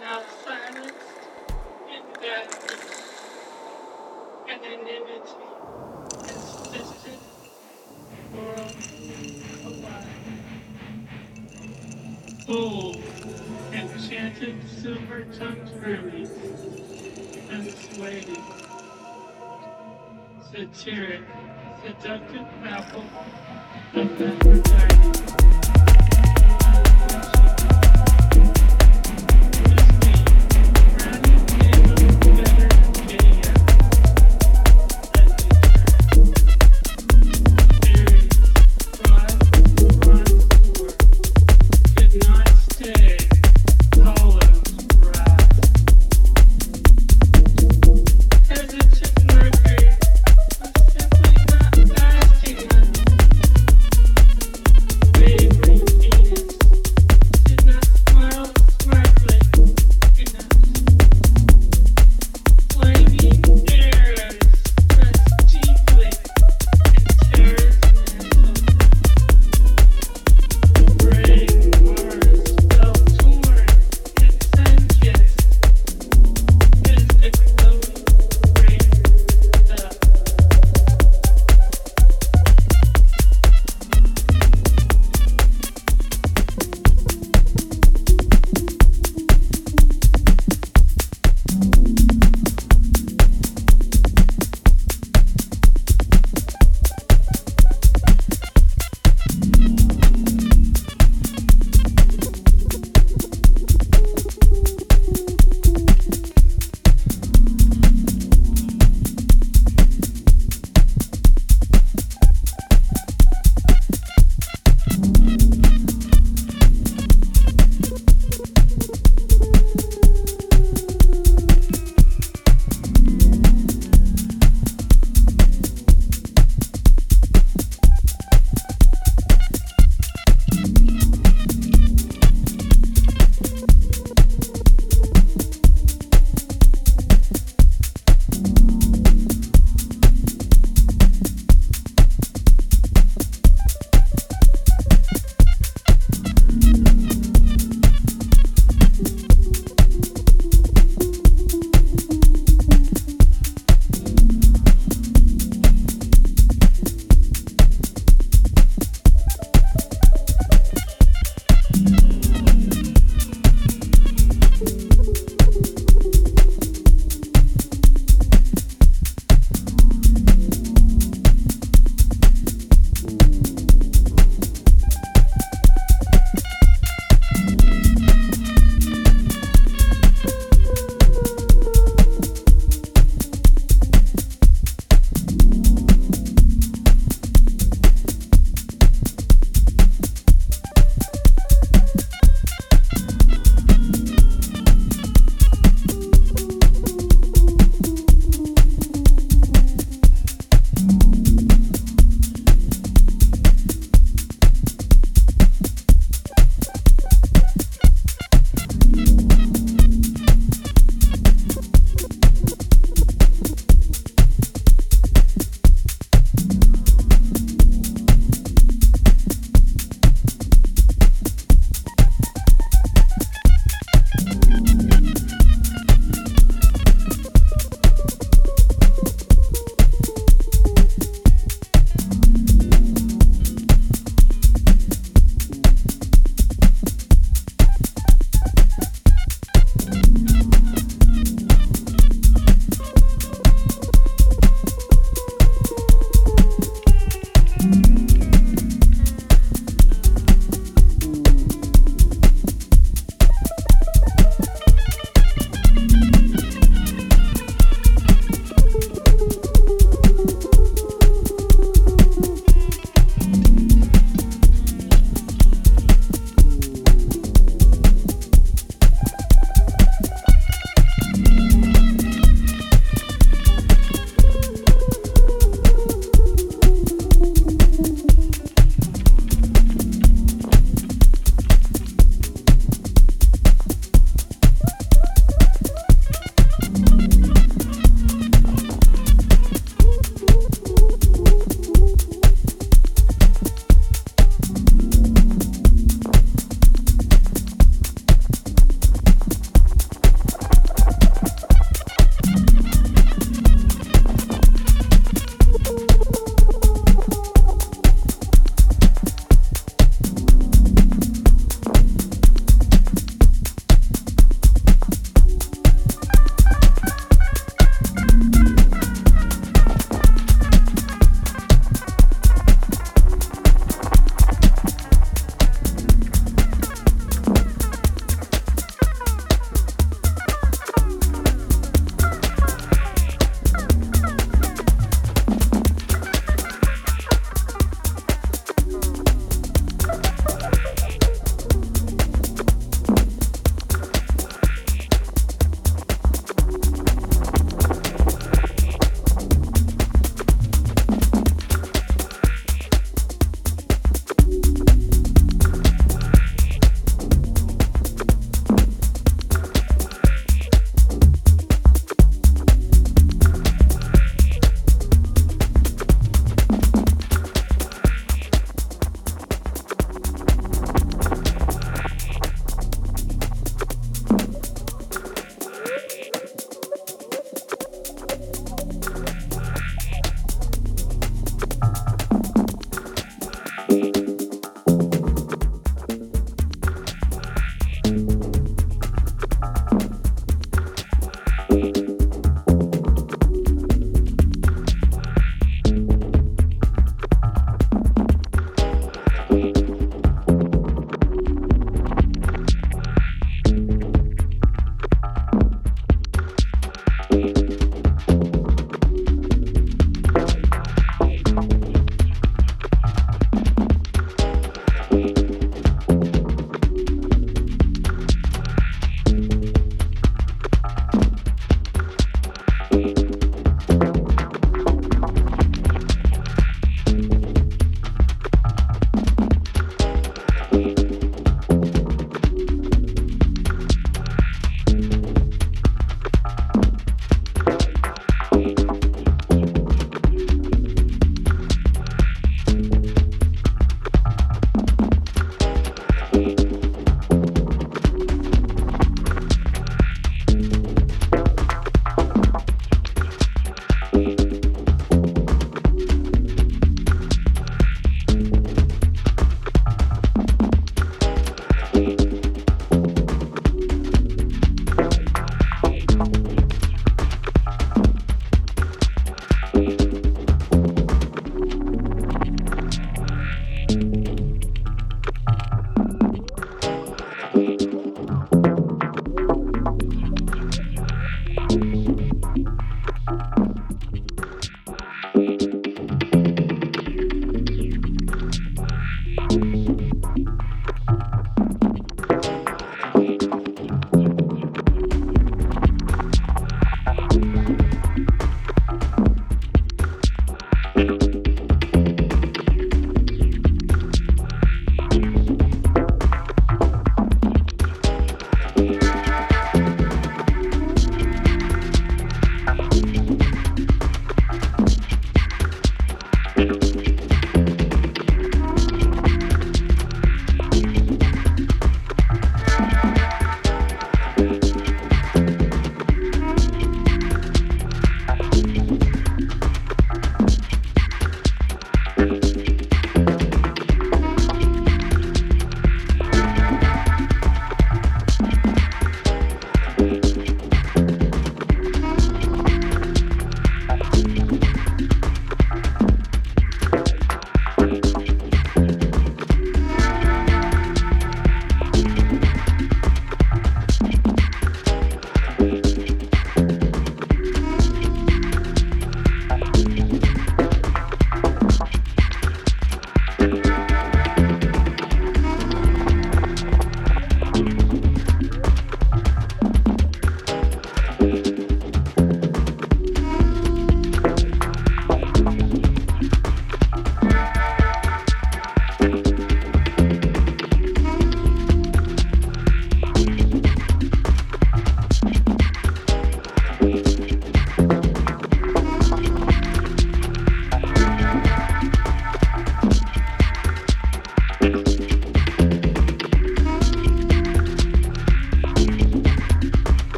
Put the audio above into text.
now silenced in darkness and anonymity as distant world alive. Gold, enchanted silver-tongued rubies, enslaving, satiric, seductive apple of Aphrodite.